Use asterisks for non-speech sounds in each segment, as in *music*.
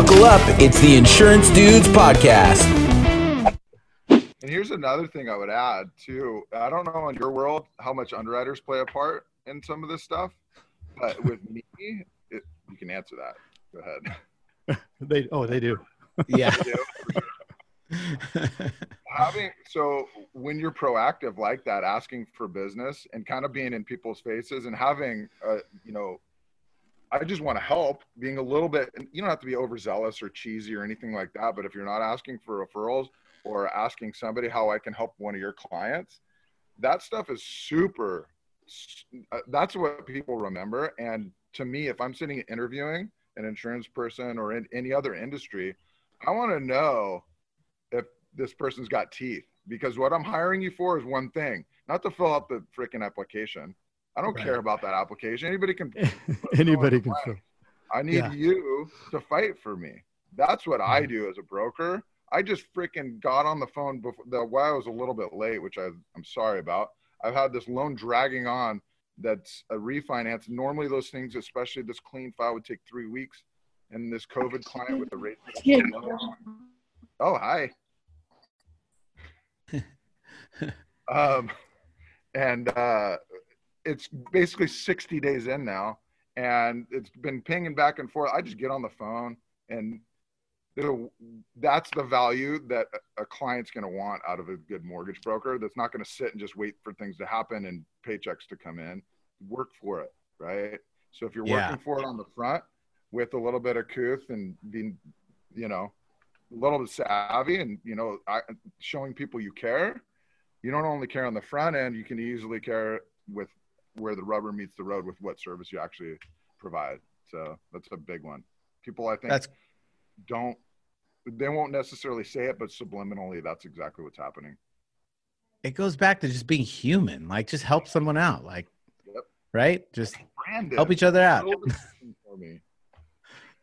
Buckle up. It's the Insurance Dudes Podcast. And here's another thing I would add too. I don't know in your world how much underwriters play a part in some of this stuff, but with me, it, you can answer that. Go ahead. *laughs* They oh they do. Yeah. *laughs* Having so when you're proactive like that, asking for business and kind of being in people's faces and having, uh, you know, I just want to help. Being a little bit, you don't have to be overzealous or cheesy or anything like that. But if you're not asking for referrals or asking somebody how I can help one of your clients, that stuff is super. Uh, that's what people remember. And to me, if I'm sitting interviewing an insurance person or in any other industry, I want to know if this person's got teeth because what I'm hiring you for is one thing, not to fill out the freaking application. I don't Right. care about that application. Anybody can. *laughs* Anybody can fill. I need Yeah. you to fight for me. That's what I do as a broker. I just freaking got on the phone before the why I was a little bit late, which I, I'm sorry about. I've had this loan dragging on that's a refinance. Normally those things, especially this clean file, would take three weeks. And this COVID client with the rate. Oh, hi. *laughs* um, and uh, it's basically 60 days in now, and it's been pinging back and forth. I just get on the phone, and that's the value that a- client's going to want out of a good mortgage broker. That's not going to sit and just wait for things to happen and paychecks to come in. Work for it, right? So if you're Yeah. working for it on the front with a little bit of couth and being, you know, a little bit savvy and you know I, showing people you care you don't only care on the front end you can easily care with where the rubber meets the road with what service you actually provide so that's a big one people i think That's don't they won't necessarily say it but subliminally that's exactly what's happening it goes back to just being human. Like just help someone out. Like Yep. right? Just Brandon, help each other out. build a *laughs* system for me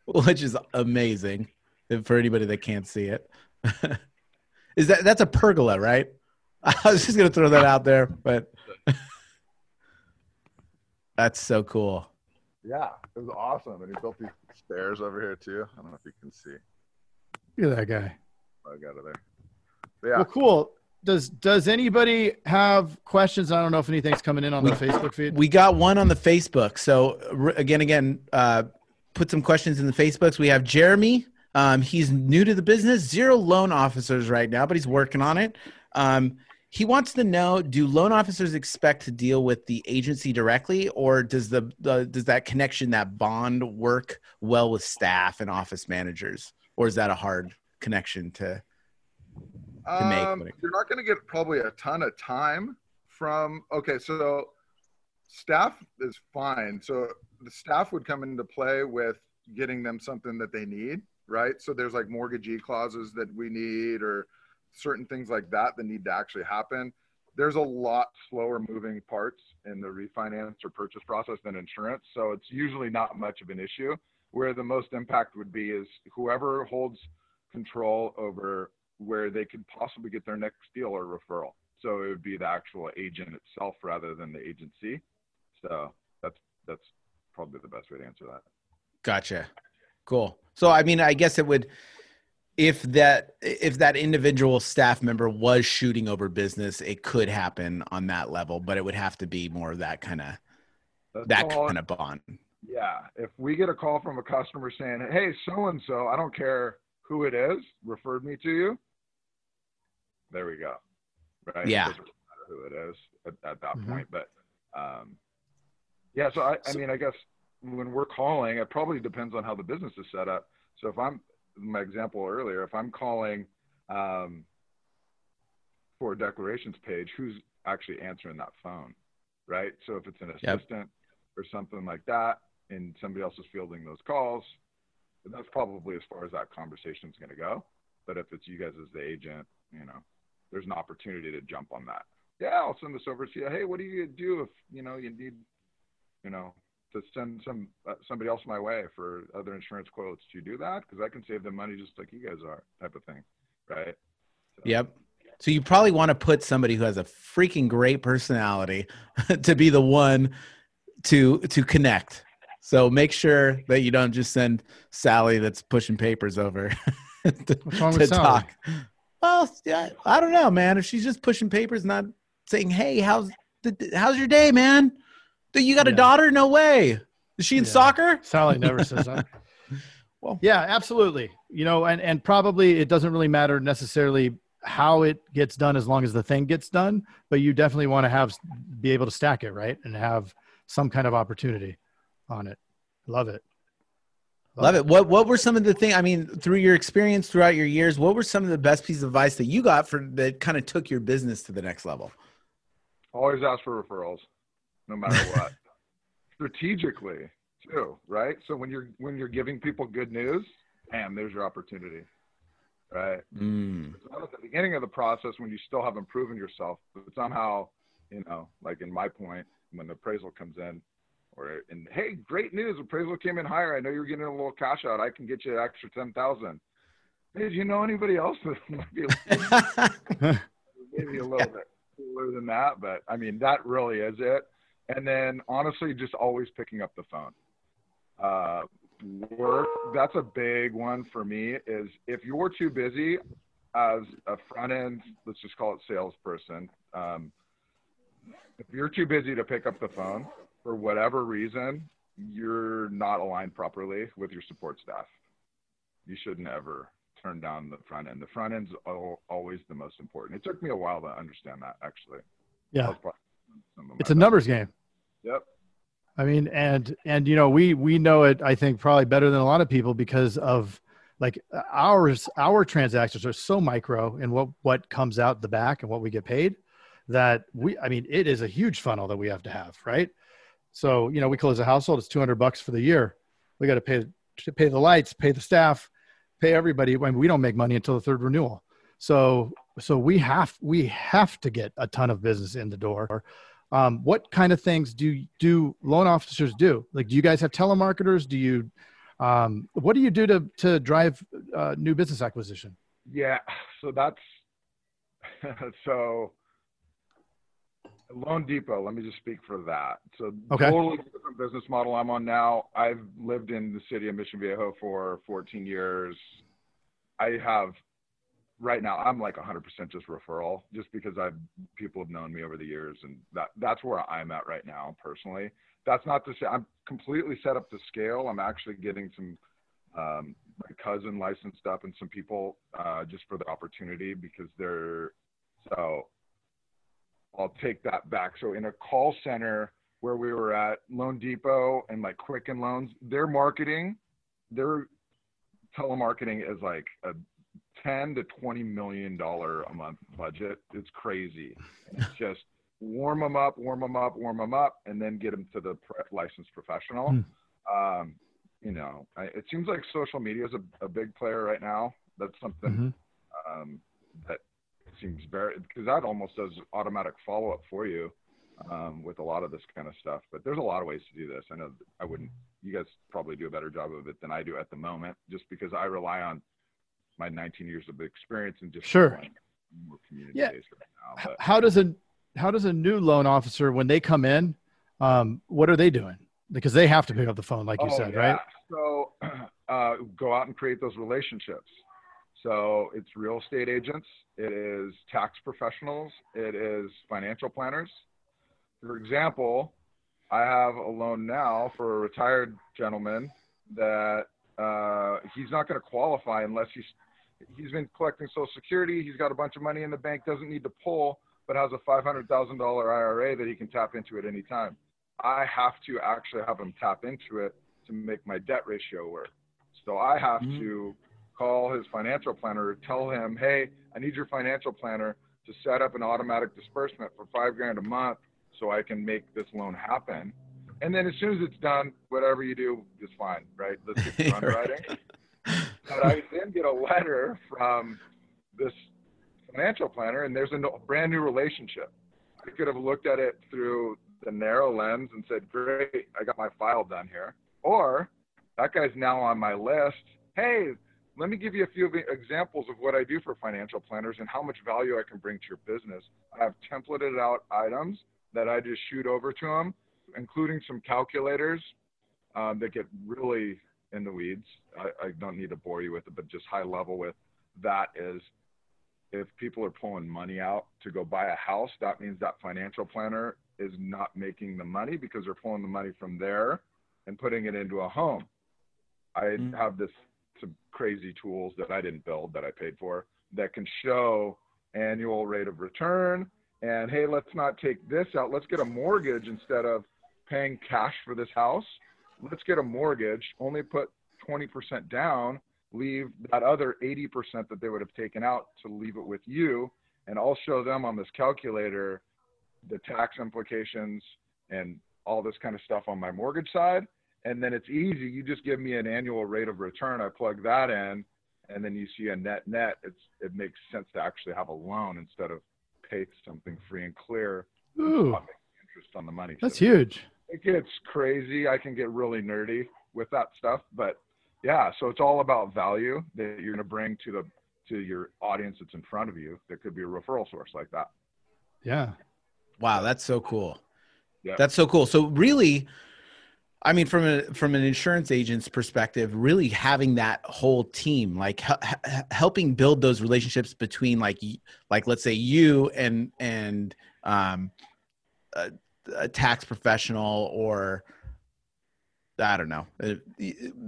which is amazing for anybody that can't see it. *laughs* is that that's a pergola, right? *laughs* I was just gonna throw that out there, but that's so cool. yeah it was awesome and he built these stairs over here too i don't know if you can see Look at that guy. i got it there but yeah Well, cool. Does does anybody have questions? I don't know if anything's coming in on the Facebook feed. We got one on the Facebook. So again, again, uh, put some questions in the Facebooks. We have Jeremy. Um, he's new to the business, zero loan officers right now, but he's working on it. Um, he wants to know: Do loan officers expect to deal with the agency directly, or does the, the does that connection, that bond, work well with staff and office managers, or is that a hard connection to? to make Um, you're not going to get probably a ton of time from. Okay, so staff is fine. So the staff would come into play with getting them something that they need, right? So there's like mortgagee clauses that we need, or certain things like that that need to actually happen. There's a lot slower moving parts in the refinance or purchase process than insurance, so it's usually not much of an issue. Where the most impact would be is whoever holds control over where they could possibly get their next deal or referral. So it would be the actual agent itself rather than the agency. So that's that's probably the best way to answer that. Gotcha. Cool. So I mean, I guess it would if that if that individual staff member was shooting over business, it could happen on that level, but it would have to be more of that kind of that all- kind of bond. Yeah. If we get a call from a customer saying, "Hey, so and so, I don't care who it is, referred me to you," there we go. Right. Yeah. doesn't who it is at, at that Mhm. point, but um, yeah. So I, I mean, I guess when we're calling, it probably depends on how the business is set up. So if I'm my example earlier, if I'm calling um, for a declarations page, who's actually answering that phone, right? So if it's an Yep. assistant or something like that, and somebody else is fielding those calls, that's probably as far as that conversation is going to go. But if it's you guys as the agent, you know, there's an opportunity to jump on that. Yeah, I'll send this over to you. Hey, what do you do if you know you need, you know, to send some uh, somebody else my way for other insurance quotes? Do you do that? Because I can save them money just like you guys are, type of thing, right? So, Yep. So you probably want to put somebody who has a freaking great personality *laughs* to be the one to to connect. So make sure that you don't just send Sally that's pushing papers over *laughs* to, What's wrong to with Sally? talk. Well, yeah, I don't know, man. If she's just pushing papers, not saying, "Hey, how's the, how's your day, man? Do you got a Yeah. daughter? No way. Is she in Yeah. soccer? Sally *laughs* never says that. *laughs* Well- yeah, absolutely. You know, and and probably it doesn't really matter necessarily how it gets done as long as the thing gets done, but you definitely want to have be able to stack it, right? And have some kind of opportunity on it. Love it. Love it. What What were some of the things? I mean, through your experience throughout your years, what were some of the best pieces of advice that you got for that kind of took your business to the next level? Always ask for referrals, no matter what. *laughs* Strategically, too, right? So when you're when you're giving people good news, bam, there's your opportunity, right? Mm. At the beginning of the process when you still haven't proven yourself, but somehow, you know, like in my point, when the appraisal comes in, or in hey, great news, appraisal came in higher. I know you're getting a little cash out. I can get you an extra ten thousand. Hey, do you know anybody else that *laughs* might be *laughs* maybe a little bit cooler than that? But I mean, that really is it. And then honestly, just always picking up the phone. Uh, work that's a big one for me is if you're too busy as a front end let's just call it salesperson um, if you're too busy to pick up the phone for whatever reason you're not aligned properly with your support staff you shouldn't ever turn down the front end the front end's al- always the most important it took me a while to understand that actually Yeah. Was probably some of It's a numbers game. yep I mean, and and you know, we we know it. I think probably better than a lot of people because of like ours. Our transactions are so micro in what what comes out the back and what we get paid that we. I mean, it is a huge funnel that we have to have, right? So you know, we close a household. It's two hundred bucks for the year. We got to pay to pay the lights, pay the staff, pay everybody. I mean, we don't make money until the third renewal. So so we have we have to get a ton of business in the door um, what kind of things do do loan officers do like do you guys have telemarketers do you um, what do you do to to drive uh, new business acquisition Yeah, so that's *laughs* so Loan Depot. Let me just speak for that. So Okay. totally different business model I'm on now. I've lived in the city of Mission Viejo for 14 years. I have right now. I'm like 100% just referral, just because I've people have known me over the years, and that that's where I'm at right now personally. That's not to say I'm completely set up to scale. I'm actually getting some um, my cousin licensed up and some people uh, just for the opportunity because they're so I'll take that back. So in a call center where we were at Loan Depot and like Quicken Loans, their marketing, their telemarketing is like a 10 to 20 million dollar a month budget. It's crazy. It's just warm them up, warm them up, warm them up, and then get them to the pre- licensed professional. Hmm. Um, you know, I, it seems like social media is a, a big player right now. That's something Mhm. um, that seems very because that almost does automatic follow up for you um, with a lot of this kind of stuff. But there's a lot of ways to do this. I know I wouldn't. You guys probably do a better job of it than I do at the moment, just because I rely on my 19 years of experience and just Sure. more community Yeah. right now. But how does a how does a new loan officer when they come in um, what are they doing because they have to pick up the phone like you Oh, said yeah. right So *clears throat* uh, go out and create those relationships. So it's real estate agents, it is tax professionals, it is financial planners. For example, I have a loan now for a retired gentleman that uh, he's not going to qualify unless he's he's been collecting Social Security. He's got a bunch of money in the bank, doesn't need to pull, but has a five hundred thousand dollar IRA that he can tap into at any time. I have to actually have him tap into it to make my debt ratio work. So I have Mhm. to call his financial planner, tell him, hey, I need your financial planner to set up an automatic disbursement for five grand a month so I can make this loan happen. And then as soon as it's done, whatever you do is fine, right? Let's get to *laughs* Right. But I then get a letter from this financial planner, and there's a brand new relationship. I could have looked at it through the narrow lens and said, "Great, I got my file done here," or that guy's now on my list. Hey, let me give you a few examples of what I do for financial planners and how much value I can bring to your business. I have templated out items that I just shoot over to them, including some calculators um, that get really in the weeds. I, I don't need to bore you with it, but just high level with that is if people are pulling money out to go buy a house, that means that financial planner is not making the money because they're pulling the money from there and putting it into a home. I Mm. have this some crazy tools that I didn't build that I paid for that can show annual rate of return and hey, let's not take this out. Let's get a mortgage instead of paying cash for this house. Let's get a mortgage, only put 20% down, leave that other 80% that they would have taken out to leave it with you. And I'll show them on this calculator the tax implications and all this kind of stuff on my mortgage side. And then it's easy. You just give me an annual rate of return. I plug that in, and then you see a net net. It's it makes sense to actually have a loan instead of pay something free and clear. Ooh, interest on the money. that's So huge. It gets crazy. I can get really nerdy with that stuff, but yeah. So it's all about value that you're going to bring to the to your audience that's in front of you. That could be a referral source like that. Yeah. Wow, that's so cool. Yeah. That's so cool. So really, I mean, from a from an insurance agent's perspective, really having that whole team, like hel- hel- helping build those relationships between, like, like let's say you and and um, a, a tax professional or I don't know, uh,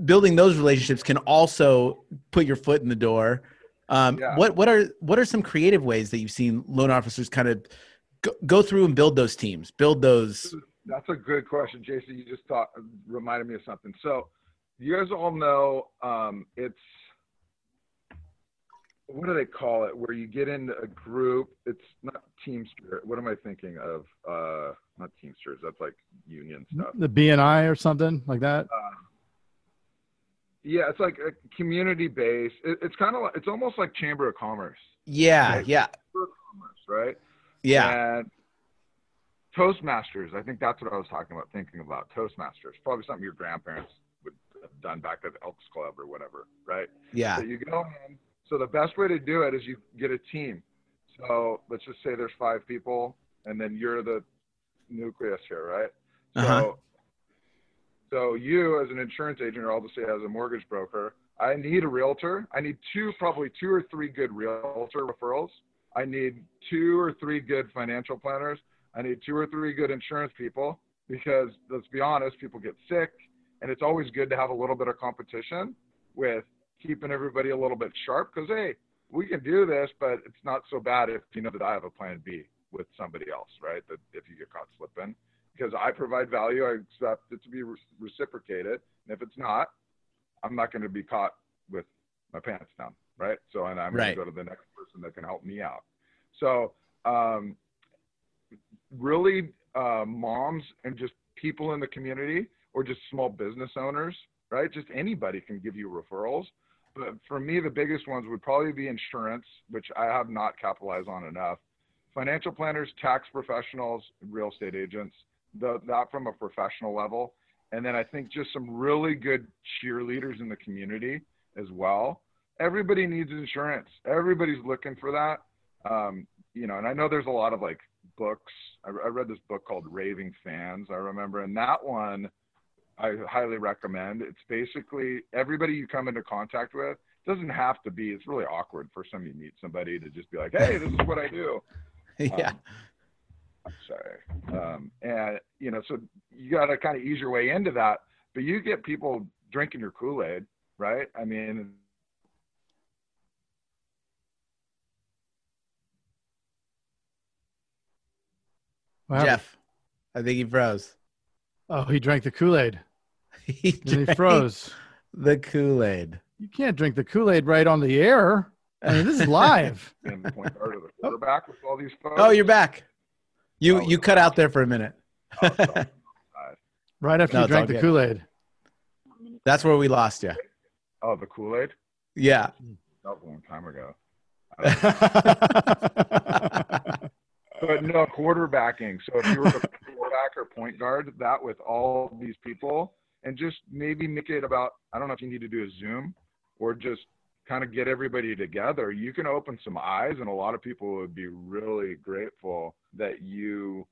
building those relationships can also put your foot in the door. Um, Yeah. What what are what are some creative ways that you've seen loan officers kind of go, go through and build those teams, build those? That's a good question, Jason. You just thought reminded me of something. So, you guys all know um, it's what do they call it? Where you get in a group. It's not Teamster. What am I thinking of? Uh, not Teamsters. That's like union stuff. The BNI or something like that. Uh, yeah, it's like a community based. It, it's kind of like it's almost like Chamber of Commerce, Yeah, Right. yeah, right? yeah. And Toastmasters, I think that's what I was talking about, thinking about Toastmasters. Probably something your grandparents would have done back at the Elks Club or whatever, right? Yeah. So you go in. So the best way to do it is you get a team. So let's just say there's five people, and then you're the nucleus here, right? So, Uh-huh. so you as an insurance agent, or I'll just say as a mortgage broker, I need a realtor. I need two, probably two or three good realtor referrals. I need two or three good financial planners. I need two or three good insurance people because let's be honest, people get sick, and it's always good to have a little bit of competition with keeping everybody a little bit sharp. Because hey, we can do this, but it's not so bad if you know that I have a plan B with somebody else, right? That if you get caught slipping, because I provide value, I expect it to be re- reciprocated. And if it's not, I'm not going to be caught with my pants down, right? So, and I'm Right. going to go to the next person that can help me out. So, um, really, uh, moms and just people in the community or just small business owners, right? Just anybody can give you referrals. But for me, the biggest ones would probably be insurance, which I have not capitalized on enough. Financial planners, tax professionals, real estate agents, the, that from a professional level. And then I think just some really good cheerleaders in the community as well. Everybody needs insurance. Everybody's looking for that. Um, you know, and I know there's a lot of like books. I, I read this book called Raving Fans. I remember, and that one I highly recommend. It's basically everybody you come into contact with doesn't have to be. It's really awkward for some you meet somebody to just be like, "Hey, this is what I do." *laughs* yeah. I'm sorry. Um, and you know, so you got to kind of ease your way into that. But you get people drinking your Kool Aid, right? I mean, Wow. Jeff, I think he froze. Oh, he drank the Kool Aid. *laughs* *laughs* he And he froze. the Kool Aid. You can't drink the Kool Aid right on the air. I mean, this is *laughs* live. and the point guard of the oh. quarterback with all these folks. Oh, you're back. You Oh, you cut out there for a minute. Oh. Right after No, you drank the. Kool Aid. That's where we lost you. oh, the Kool Aid. Yeah. That was a long time ago. But no quarterbacking. So if you were a quarterback or point guard, that with all these people, and just maybe make it about. I don't know if you need to do a Zoom or just kind of get everybody together. You can open some eyes, and a lot of people would be really grateful that you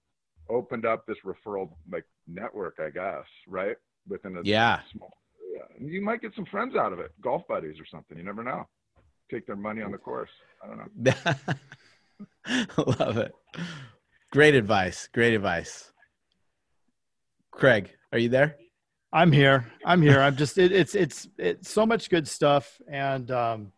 opened up this referral like network. I guess right within a Yeah. small area. And you might get some friends out of it, golf buddies or something. You never know. Take their money on the course. I don't know. *laughs* Love it. Great advice. Great advice. Craig, are you there? I'm here. I'm here. I'm just it, it's it's it's so much good stuff, and um,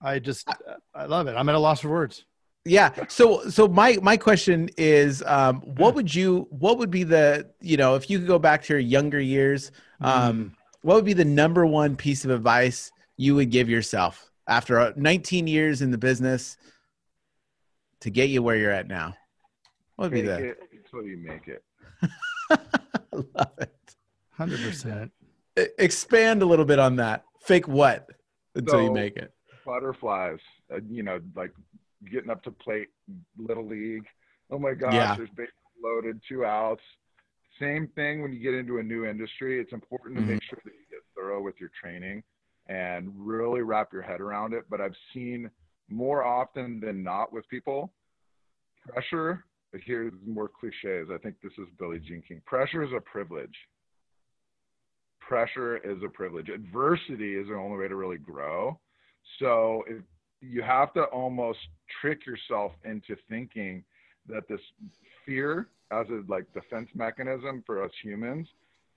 I just I love it. I'm at a loss for words. Yeah. So so my my question is um what would you what would be the you know if you could go back to your younger years um what would be the number one piece of advice you would give yourself after uh, 19 years in the business to get you where you're at now? What would be that? the it until you make it. *laughs* I love it. Hundred percent. E- Expand a little bit on that. Fake what until you make it. Butterflies, uh, you know, like getting up to plate little league. Oh my gosh, Yeah. there's bases loaded, two outs. Same thing when you get into a new industry. It's important to Mhm. make sure that you get thorough with your training and really wrap your head around it. But I've seen more often than not with people pressure. Here's more cliches. I think this is Billie Jean King. Pressure is a privilege. Pressure is a privilege. Adversity is the only way to really grow. So if you have to almost trick yourself into thinking that this fear as a like defense mechanism for us humans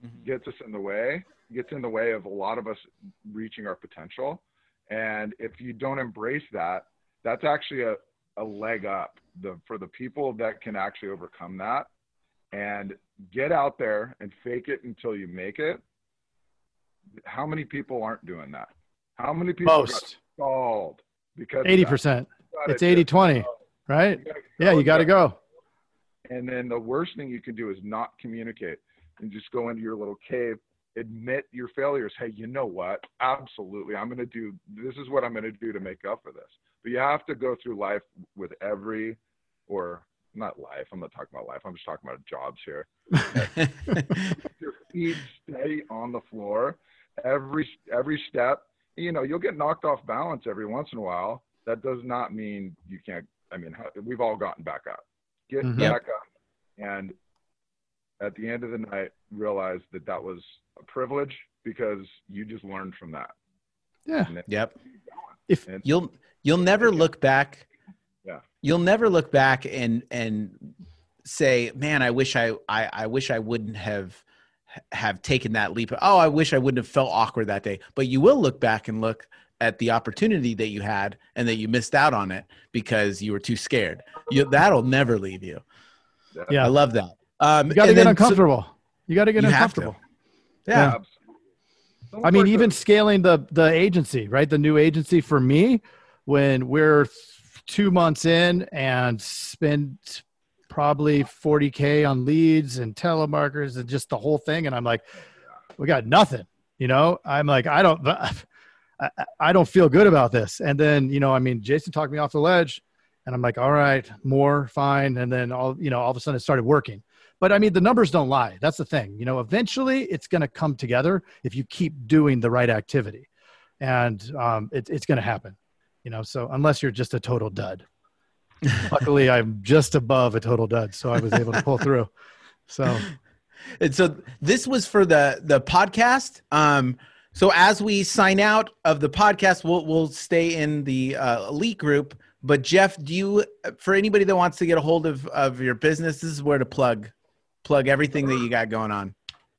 mm-hmm. gets us in the way, gets in the way of a lot of us reaching our potential. And if you don't embrace that, that's actually a, a leg up the, for the people that can actually overcome that and get out there and fake it until you make it. How many people aren't doing that? How many people got Most stalled because of eighty that? percent. You It's 80-20, just- right? you gotta Yeah, you got to go. go. And then the worst thing you can do is not communicate and just go into your little cave, admit your failures. Hey, you know what? Absolutely. I'm going to do this is what I'm going to do to make up for this. But you have to go through life with every, or not life. I'm not talking about life. I'm just talking about jobs here. *laughs* *laughs* Your feet steady on the floor. Every every step, you know, you'll get knocked off balance every once in a while. That does not mean you can't. I mean, we've all gotten back up. Get Mhm. Back up, and at the end of the night, realize that that was a privilege because you just learned from that. Yeah. Then yep. If And- You'll you'll never look back. Yeah. You'll never look back and and say, "Man, I wish I I, I wish I wouldn't have have taken that leap. Oh, I wish I wouldn't have felt awkward that day." But you will look back and look at the opportunity that you had and that you missed out on it because you were too scared. You, that'll never leave you. Yeah. I love that. Um, you got to get uncomfortable. you got to get have to. uncomfortable. yeah. I mean, even scaling the the agency, right? The new agency for me, when we're two months in and spend probably 40k on leads and telemarketers and just the whole thing, and I'm like, we got nothing. You know, I'm like, I don't, *laughs* I don't feel good about this. And then, you know, I mean, Jason talked me off the ledge, and I'm like, all right, more, fine. And then all, you know, all of a sudden it started working. But I mean, the numbers don't lie. That's the thing. You know, eventually it's going to come together if you keep doing the right activity, and um, it, it's going to happen. You know, so unless you're just a total dud. Luckily, I'm just above a total dud, so I was able to pull through. So And so this was for the the podcast. Um, so as we sign out of the podcast, we'll we'll stay in the uh, elite group. But Jeff, do you for anybody that wants to get a hold of of your business, this is where to plug plug everything that you got going on.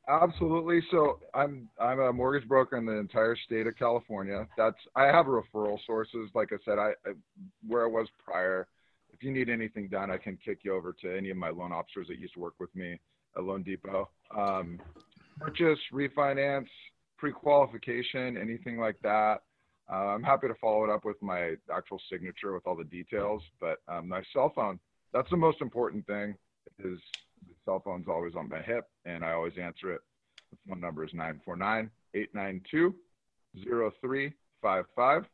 Absolutely. So I'm I'm a mortgage broker in the entire state of California. That's I have referral sources. Like I said, I, I where I was prior. If you need anything done, I can kick you over to any of my loan officers that used to work with me at Loan Depot. Um, purchase, refinance, pre-qualification, anything like that. Uh, I'm happy to follow it up with my actual signature with all the details. But um, my cell phone, that's the most important thing. Is the cell phone's always on my hip, and I always answer it. The phone number is 949 892 0355.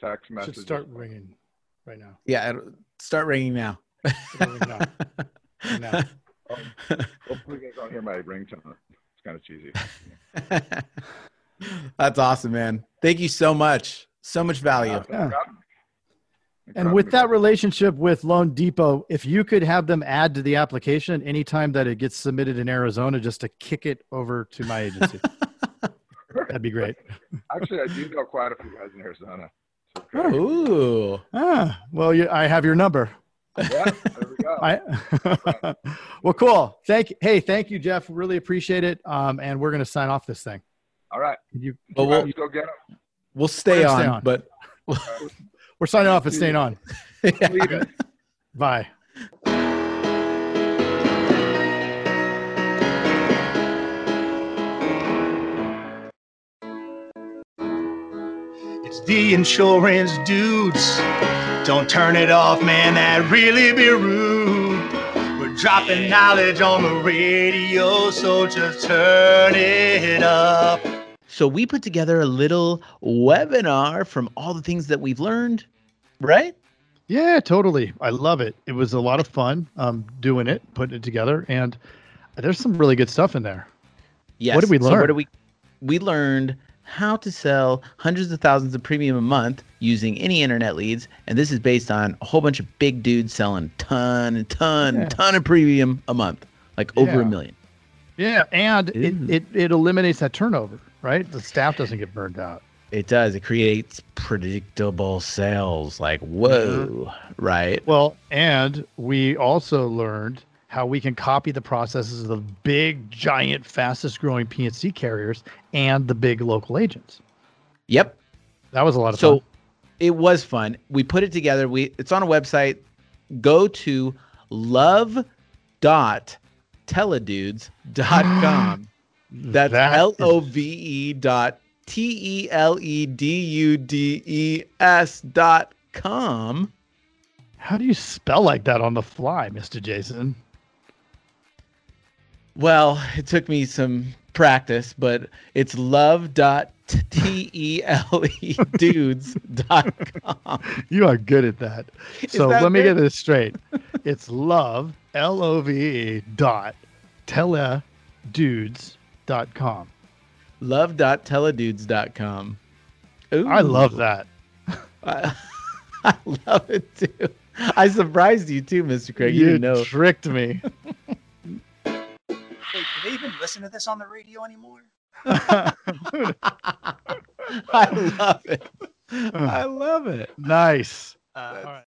Text should message. start ringing right now. Yeah, it'll start ringing now. Ring now. Ring now. Hopefully, you guys don't hear my ringtone. It's kind of cheesy. *laughs* That's awesome, man. Thank you so much. So much value. Yeah. And with that relationship with Loan Depot, if you could have them add to the application anytime that it gets submitted in Arizona, just to kick it over to my agency, *laughs* that'd be great. Actually, I do know quite a few guys in Arizona. Ooh. Ah, well, you, I have your number. Yeah, there we go. *laughs* I, *laughs* well, cool. Thank Hey, thank you, Jeff. Really appreciate it. Um, and we're going to sign off this thing. All right, you, Well, we'll, let's go get them. we'll stay on, stay on. but we're signing off and staying on. *laughs* Leave it. Bye. It's the insurance dudes. Don't turn it off, man, that'd really be rude. We're dropping knowledge on the radio, so just turn it up. so we put together a little webinar from all the things that we've learned, right? Yeah, totally. I love it. It was a lot of fun um, doing it, putting it together, and there's some really good stuff in there. Yes. What did we So learn? what did we we learned how to sell hundreds of thousands of premium a month using any internet leads, and this is based on a whole bunch of big dudes selling ton and ton Yeah. and ton of premium a month, like over a million. Yeah, and it, it, it eliminates that turnover, right? The staff doesn't get burned out. It does. It creates predictable sales. Like whoa, mm-hmm. right? Well, and we also learned how we can copy the processes of the big, giant, fastest growing P&C carriers and the big local agents. Yep. That was a lot of so fun. it was fun. We put it together. We it's on a website. Go to love.teledudes.com. *gasps* That's That L is- O V E dot T E L E D U D E S dot com. How do you spell like that on the fly, Mr. Jason? Well, it took me some practice, but it's love dot T E L E dudes dot com. You are good at that. Is So that let me get this straight. It's love, L O V E dot teledudes dot com. Love.teledudes.com. Ooh. I love that. I, *laughs* I love it too. I surprised you too, Mr. Craig. You, You didn't know. tricked me. *laughs* Wait, do they even listen to this on the radio anymore? *laughs* I love it. I love it. nice. Uh, All right.